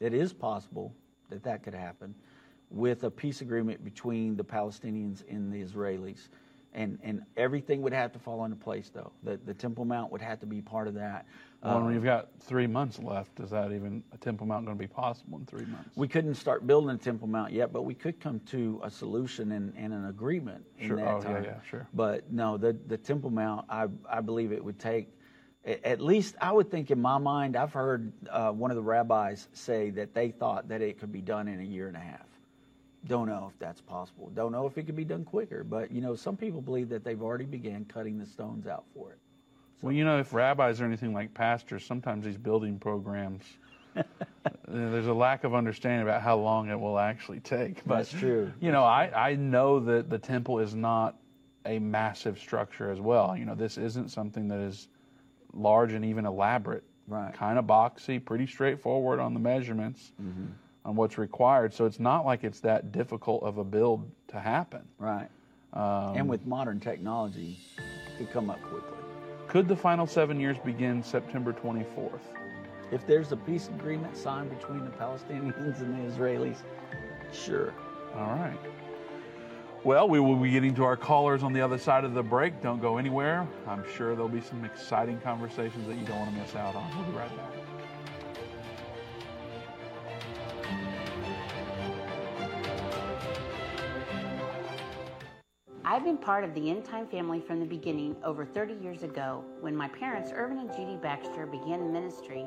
It is possible that that could happen with a peace agreement between the Palestinians and the Israelis and and everything would have to fall into place though. The the Temple Mount would have to be part of that. Well, Uh, when you've got three months left, is that even a Temple Mount going to be possible in three months? we couldn't start building a Temple Mount yet, but we could come to a solution and, and an agreement in that Oh, yeah, time. yeah, sure. But no, the the Temple Mount, I I believe it would take. At least I would think in my mind, I've heard uh, one of the rabbis say that they thought that it could be done in a year and a half. Don't know if that's possible. Don't know if it could be done quicker. But you know, some people believe that they've already began cutting the stones out for it. Well, you know, if rabbis are anything like pastors, sometimes these building programs, uh, there's a lack of understanding about how long it will actually take. But, That's true. You know, I, I know that the temple is not a massive structure as well. You know, this isn't something that is large and even elaborate. Right. Kind of boxy, pretty straightforward on the measurements, Mm-hmm. on what's required. So it's not like it's that difficult of a build to happen. Right. Um, and with modern technology, it could come up quickly. Could the final seven years begin September 24th? If there's a peace agreement signed between the Palestinians and the Israelis, sure. All right. Well, we will be getting to our callers on the other side of the break. Don't go anywhere. I'm sure there'll be some exciting conversations that you don't want to miss out on. We'll be right back. I've been part of the End Time family from the beginning over 30 years ago when my parents, Irvin and Judy Baxter, began ministry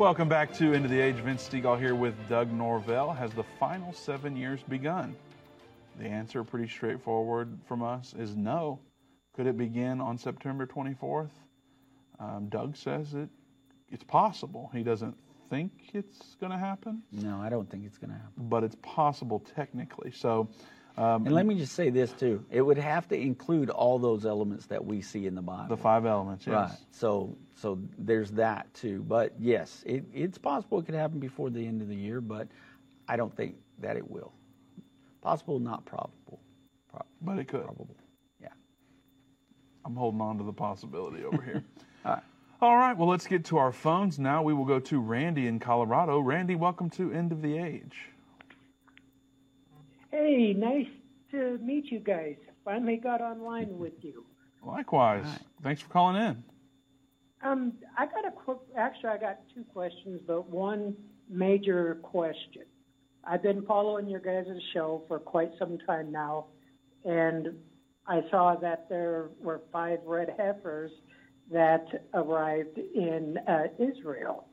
Welcome back to End of the Age. Vince Stegall here with Doug Norvell. Has the final seven years begun? The answer, pretty straightforward from us, is no. Could it begin on September 24th? Um, Doug says it. It's possible. He doesn't think it's going to happen, No, I don't think it's going to happen. but it's possible technically. So, um, And let me just say this too: it would have to include all those elements that we see in the Bible. the five elements, yes. Right. So, so there's that too. But yes, it, it's possible it could happen before the end of the year, but I don't think that it will. Possible, not probable. Pro- But it could. probable. Yeah. I'm holding on to the possibility over here. All right. All right, well, let's get to our phones now. We will go to Randy in Colorado. Randy, welcome to End of the Age. Hey, nice to meet you guys. Finally got online with you. Likewise. Thanks for calling in. Um, I got a quick, actually, I got two questions, but one major question. I've been following your guys' show for quite some time now, and I saw that there were five red heifers that arrived in uh, Israel.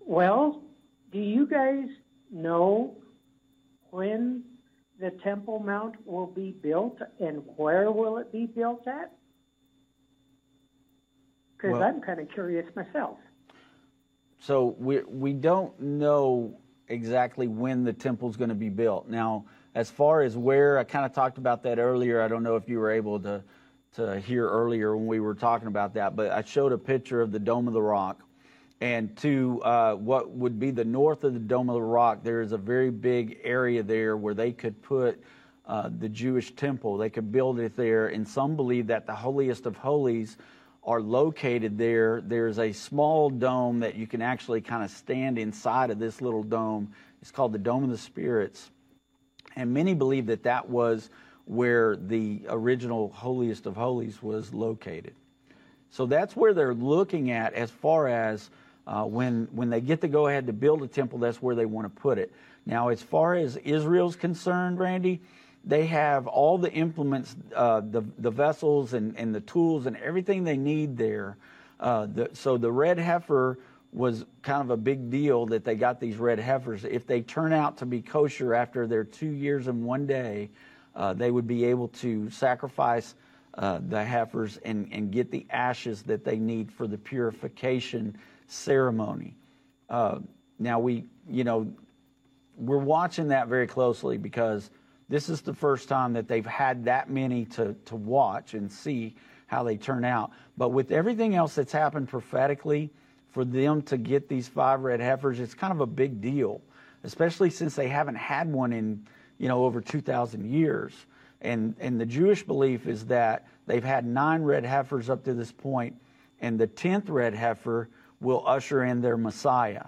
Well, do you guys know when the Temple Mount will be built and where will it be built at? Because Well- I'm kind of curious myself. So we we don't know exactly when the temple's going to be built. Now, as far as where, I kind of talked about that earlier. I don't know if you were able to to hear earlier when we were talking about that, but I showed a picture of the Dome of the Rock, and to uh, what would be the north of the Dome of the Rock, there is a very big area there where they could put uh, the Jewish temple. They could build it there, and some believe that the holiest of holies are located there. There's a small dome that you can actually kind of stand inside of this little dome. It's called the Dome of the Spirits. And many believe that that was where the original holiest of holies was located. So that's where they're looking at as far as uh, when when they get to go ahead to build a temple, that's where they want to put it. Now, as far as Israel's concerned, Randy, they have all the implements, uh, the the vessels and, and the tools and everything they need there. Uh, the, so the red heifer was kind of a big deal that they got these red heifers. If they turn out to be kosher after their two years and one day, uh, they would be able to sacrifice uh, the heifers and, and get the ashes that they need for the purification ceremony. Uh, now we, you know, we're watching that very closely because this is the first time that they've had that many to, to watch and see how they turn out. But with everything else that's happened prophetically, for them to get these five red heifers, it's kind of a big deal, especially since they haven't had one in, you know, over 2,000 years. And, and the Jewish belief is that they've had nine red heifers up to this point, and the 10th red heifer will usher in their Messiah.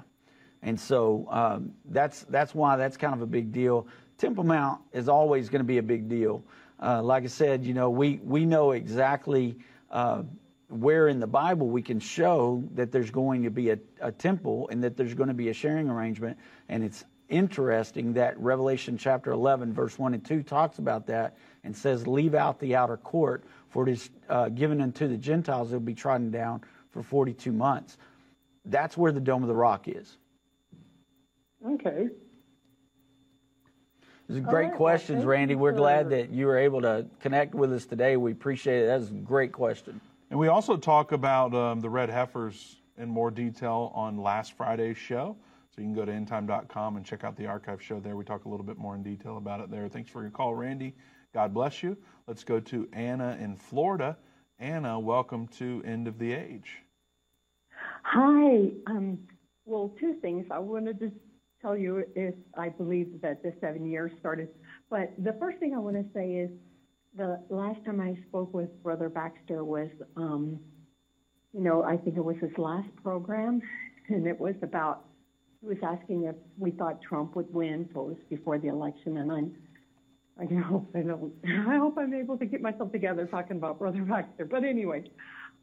And so um, that's that's why that's kind of a big deal. Temple Mount is always going to be a big deal. Uh, like I said, you know, we we know exactly uh, where in the Bible we can show that there's going to be a, a temple and that there's going to be a sharing arrangement. And it's interesting that Revelation chapter 11, verse 1 and 2 talks about that and says, Leave out the outer court, for it is uh, given unto the Gentiles, it will be trodden down for 42 months. That's where the Dome of the Rock is. Okay. These are great right, questions, thank Randy. We're glad that you were able to connect with us today. We appreciate it. That was a great question. And we also talk about um, the red heifers in more detail on last Friday's show. So you can go to endtime.com and check out the archive show there. We talk a little bit more in detail about it there. Thanks for your call, Randy. God bless you. Let's go to Anna in Florida. Anna, welcome to End of the Age. Hi. Um, well, two things. I wanted to tell you if I believe that the seven years started. But the first thing I want to say is the last time I spoke with Brother Baxter was, um, you know, I think it was his last program, and it was about, he was asking if we thought Trump would win, so it was before the election, and I'm, I hope I don't, I hope I'm able to get myself together talking about Brother Baxter. But anyway,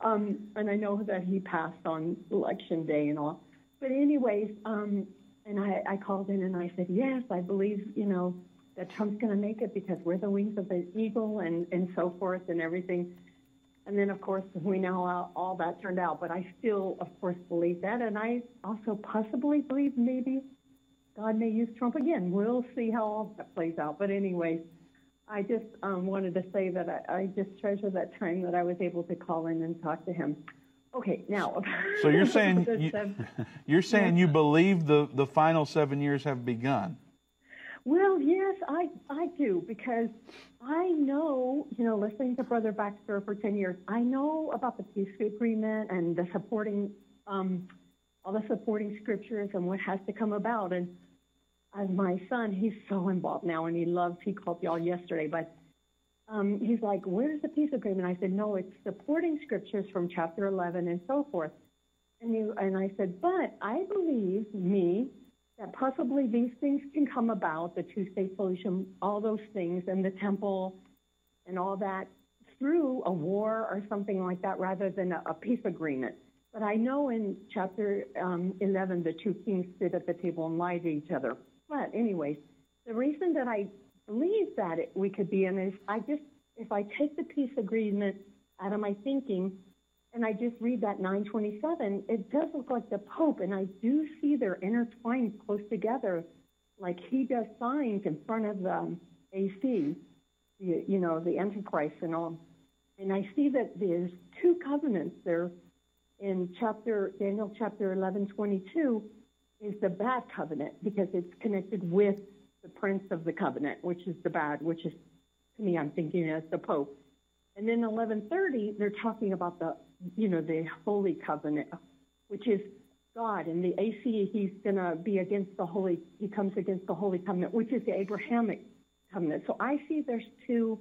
um, and I know that he passed on election day and all. But anyways, um, and I, I called in and I said, yes, I believe, you know, that Trump's going to make it because we're the wings of the eagle and, and so forth and everything. And then, of course, we know how all that turned out. But I still, of course, believe that. And I also possibly believe maybe God may use Trump again. We'll see how all that plays out. But anyways, I just um, wanted to say that I, I just treasure that time that I was able to call in and talk to him. Okay, now. So you're saying you, you're saying you believe the, the final seven years have begun. Well, yes, I I do because I know, you know, listening to Brother Baxter for ten years, I know about the peace agreement and the supporting, um, all the supporting scriptures and what has to come about. And as my son, he's so involved now, and he loves. He called y'all yesterday, but um, he's like, "Where's the peace agreement?" I said, "No, it's supporting scriptures from chapter eleven and so forth." And you and I said, "But I believe me." that possibly these things can come about, the two-state solution, all those things, and the temple and all that through a war or something like that rather than a, a peace agreement. But I know in chapter um, 11, the two kings sit at the table and lie to each other. But, anyways, the reason that I believe that it, we could be in is I just, if I take the peace agreement out of my thinking and I just read that 927, it does look like the Pope, and I do see they're intertwined close together, like he does signs in front of the um, AC, you, you know, the Antichrist and all. And I see that there's two covenants there in chapter Daniel chapter 11, 22 is the bad covenant because it's connected with the prince of the covenant, which is the bad, which is to me I'm thinking as the Pope. And then 1130, they're talking about the, you know, the holy covenant, which is God. And the AC, he's going to be against the holy, he comes against the holy covenant, which is the Abrahamic covenant. So I see there's two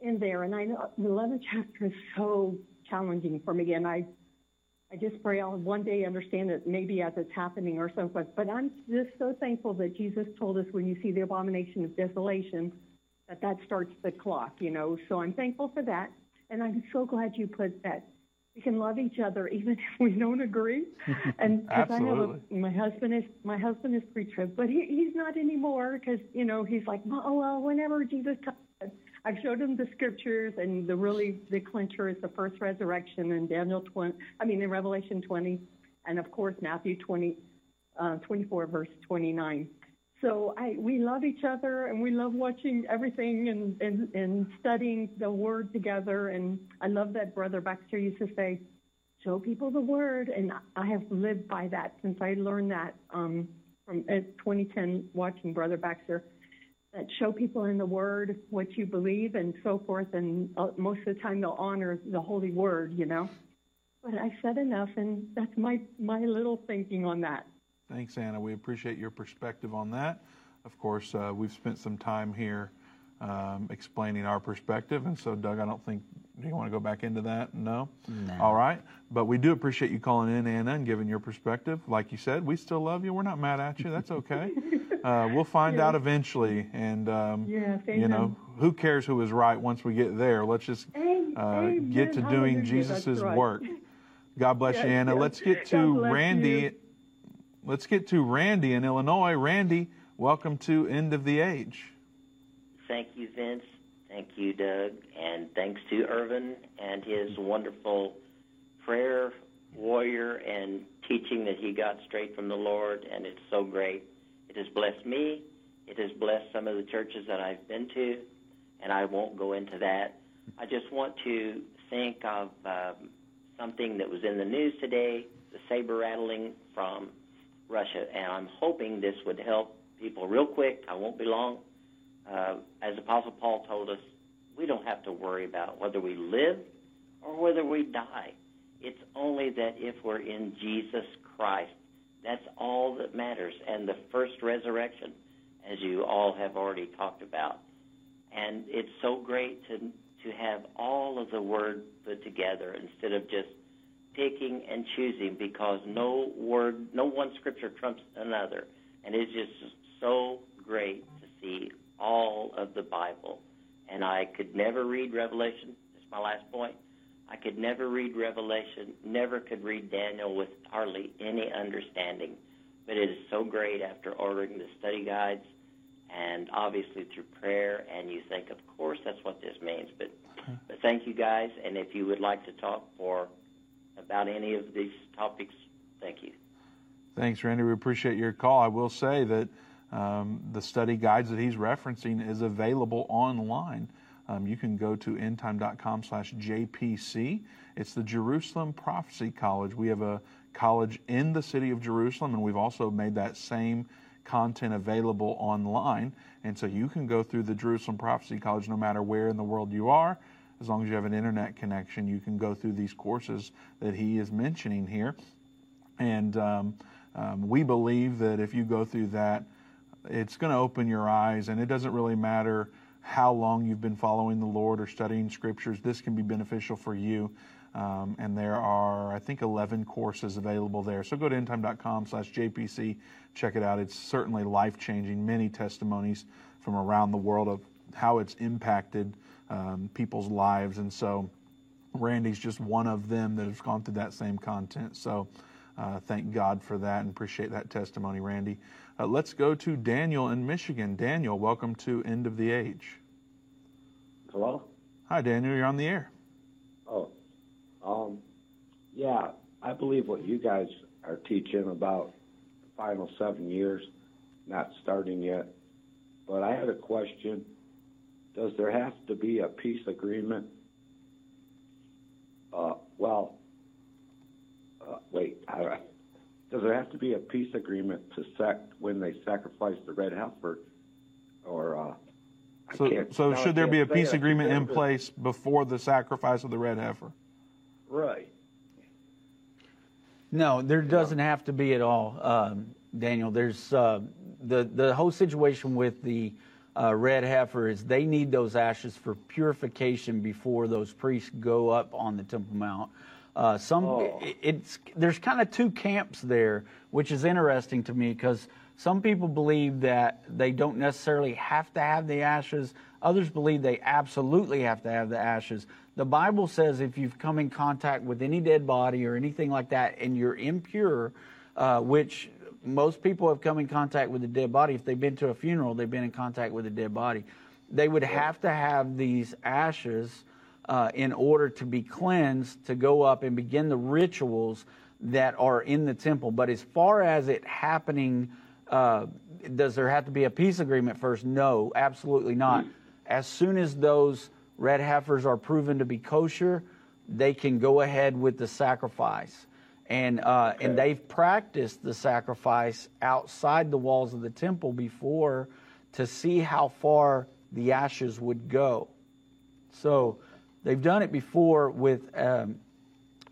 in there. And I know the 11th chapter is so challenging for me. And I, I just pray I'll one day understand it maybe as it's happening or so forth. But I'm just so thankful that Jesus told us when you see the abomination of desolation, that that starts the clock, you know. So I'm thankful for that, and I'm so glad you put that. We can love each other even if we don't agree. And I a, my husband is my husband is pre-trib, but he, he's not anymore because you know he's like, oh well, whenever Jesus comes. I've showed him the scriptures, and the really the clincher is the first resurrection in Daniel 20. I mean in Revelation 20, and of course Matthew 20, uh, 24 verse 29. So I, we love each other and we love watching everything and, and, and studying the word together. And I love that Brother Baxter used to say, show people the word. And I have lived by that since I learned that um, from uh, 2010 watching Brother Baxter. That show people in the word what you believe and so forth. And uh, most of the time they'll honor the holy word, you know. But I said enough, and that's my, my little thinking on that. Thanks, Anna. We appreciate your perspective on that. Of course, uh, we've spent some time here um, explaining our perspective, and so Doug, I don't think do you want to go back into that? No? No. All right. But we do appreciate you calling in, Anna, and giving your perspective. Like you said, we still love you. We're not mad at you. That's okay. uh, we'll find out eventually, and um, Yes, you know who cares who is right once we get there. Let's just uh, get to doing. Jesus' right. work. God bless Yes, you, Anna. yes. Let's get to Randy. you. Let's get to Randy in Illinois. Randy, welcome to End of the Age. Thank you, Vince. Thank you, Doug. And thanks to Irvin and his wonderful prayer warrior and teaching that he got straight from the Lord. And it's so great. It has blessed me. It has blessed some of the churches that I've been to. And I won't go into that. I just want to think of um, something that was in the news today the saber rattling from Russia. And I'm hoping this would help people real quick. I won't be long uh, as Apostle Paul told us, we don't have to worry about whether we live or whether we die. It's only that if we're in Jesus Christ, that's all that matters. And the first resurrection, as you all have already talked about. And it's so great to to have all of the word put together instead of just picking and choosing because no word, no one scripture trumps another. And it's just so great to see all of the Bible. And I could never read Revelation. That's my last point. I could never read Revelation, never could read Daniel with hardly any understanding. But it is so great after ordering the study guides and obviously through prayer. And you think, of course, that's what this means. But, but thank you guys. And if you would like to talk for about any of these topics, thank you. Thanks, Randy. We appreciate your call. I will say that um, the study guides that he's referencing is available online. Um, you can go to endtime.com slash JPC. It's the Jerusalem Prophecy College. We have a college in the city of Jerusalem, and we've also made that same content available online. And so you can go through the Jerusalem Prophecy College no matter where in the world you are. As long as you have an internet connection, you can go through these courses that he is mentioning here. And um, um, we believe that if you go through that, it's going to open your eyes, and it doesn't really matter how long you've been following the Lord or studying scriptures. This can be beneficial for you. Um, and there are, I think, 11 courses available there. So go to endtime.com slash JPC, check it out. It's certainly life changing. Many testimonies from around the world of how it's impacted um, people's lives. And so Randy's just one of them that has gone through that same content. So uh, thank God for that and appreciate that testimony, Randy. Uh, let's go to Daniel in Michigan. Daniel, welcome to End of the Age. Hello? Hi, Daniel. You're on the air. Oh, um, yeah, I believe what you guys are teaching about the final seven years, not starting yet. But I had a question. Does there have to be a peace agreement? Uh, well, uh, wait, I, does there have to be a peace agreement to sac when they sacrifice the red heifer, or uh, So, so now I should there be a peace agreement in place before the sacrifice of the red heifer? Right. No, there doesn't have to be at all, um, Daniel. There's uh, the the whole situation with the uh, red heifer is they need those ashes for purification before those priests go up on the Temple Mount. Uh, some it- it's there's kind of two camps there, which is interesting to me because some people believe that they don't necessarily have to have the ashes. Others believe they absolutely have to have the ashes. The Bible says if you've come in contact with any dead body or anything like that and you're impure, uh, which most people have come in contact with a dead body. If they've been to a funeral, they've been in contact with a dead body. They would have to have these ashes uh, in order to be cleansed to go up and begin the rituals that are in the temple. But as far as it happening, uh, does there have to be a peace agreement first? No, absolutely not. As soon as those red heifers are proven to be kosher, they can go ahead with the sacrifice. And, uh, and they've practiced the sacrifice outside the walls of the temple before to see how far the ashes would go. So they've done it before with um,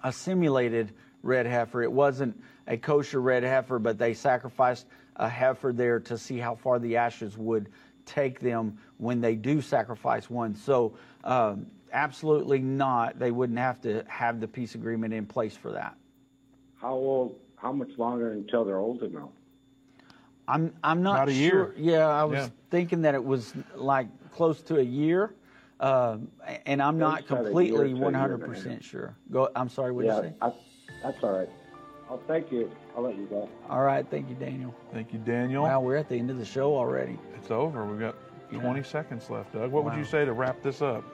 a simulated red heifer. It wasn't a kosher red heifer, but they sacrificed a heifer there to see how far the ashes would take them when they do sacrifice one. So, um, absolutely not. They wouldn't have to have the peace agreement in place for that. How old? How much longer until they're old enough? I'm I'm not About a sure. year. Yeah, I was Yeah. thinking that it was like close to a year, um, and I'm not said a year completely to a year and a 100 half. percent sure. Go. I'm sorry. What did yeah, you say? I, that's all right. Oh, thank you. I'll let you go. All right. Thank you, Daniel. Thank you, Daniel. Wow, we're at the end of the show already. It's over. We've got 20 seconds left, Doug. What would you say to wrap this up?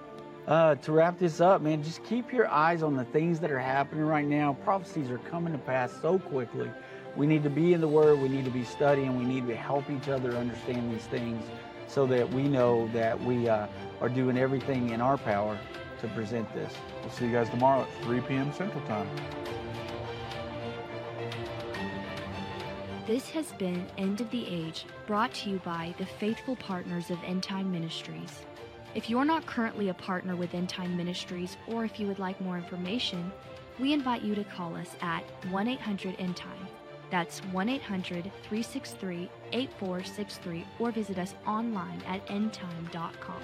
Uh, to wrap this up, man, just keep your eyes on the things that are happening right now. Prophecies are coming to pass so quickly. We need to be in the Word, we need to be studying, we need to help each other understand these things so that we know that we uh, are doing everything in our power to present this. We'll see you guys tomorrow at 3 p.m. Central Time. This has been End of the Age, brought to you by the faithful partners of End Time Ministries. If you're not currently a partner with End Time Ministries, or if you would like more information, we invite you to call us at 1 800 End Time. That's 1 800 363 8463, or visit us online at endtime.com.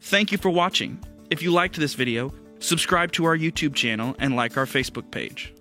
Thank you for watching. If you liked this video, subscribe to our YouTube channel and like our Facebook page.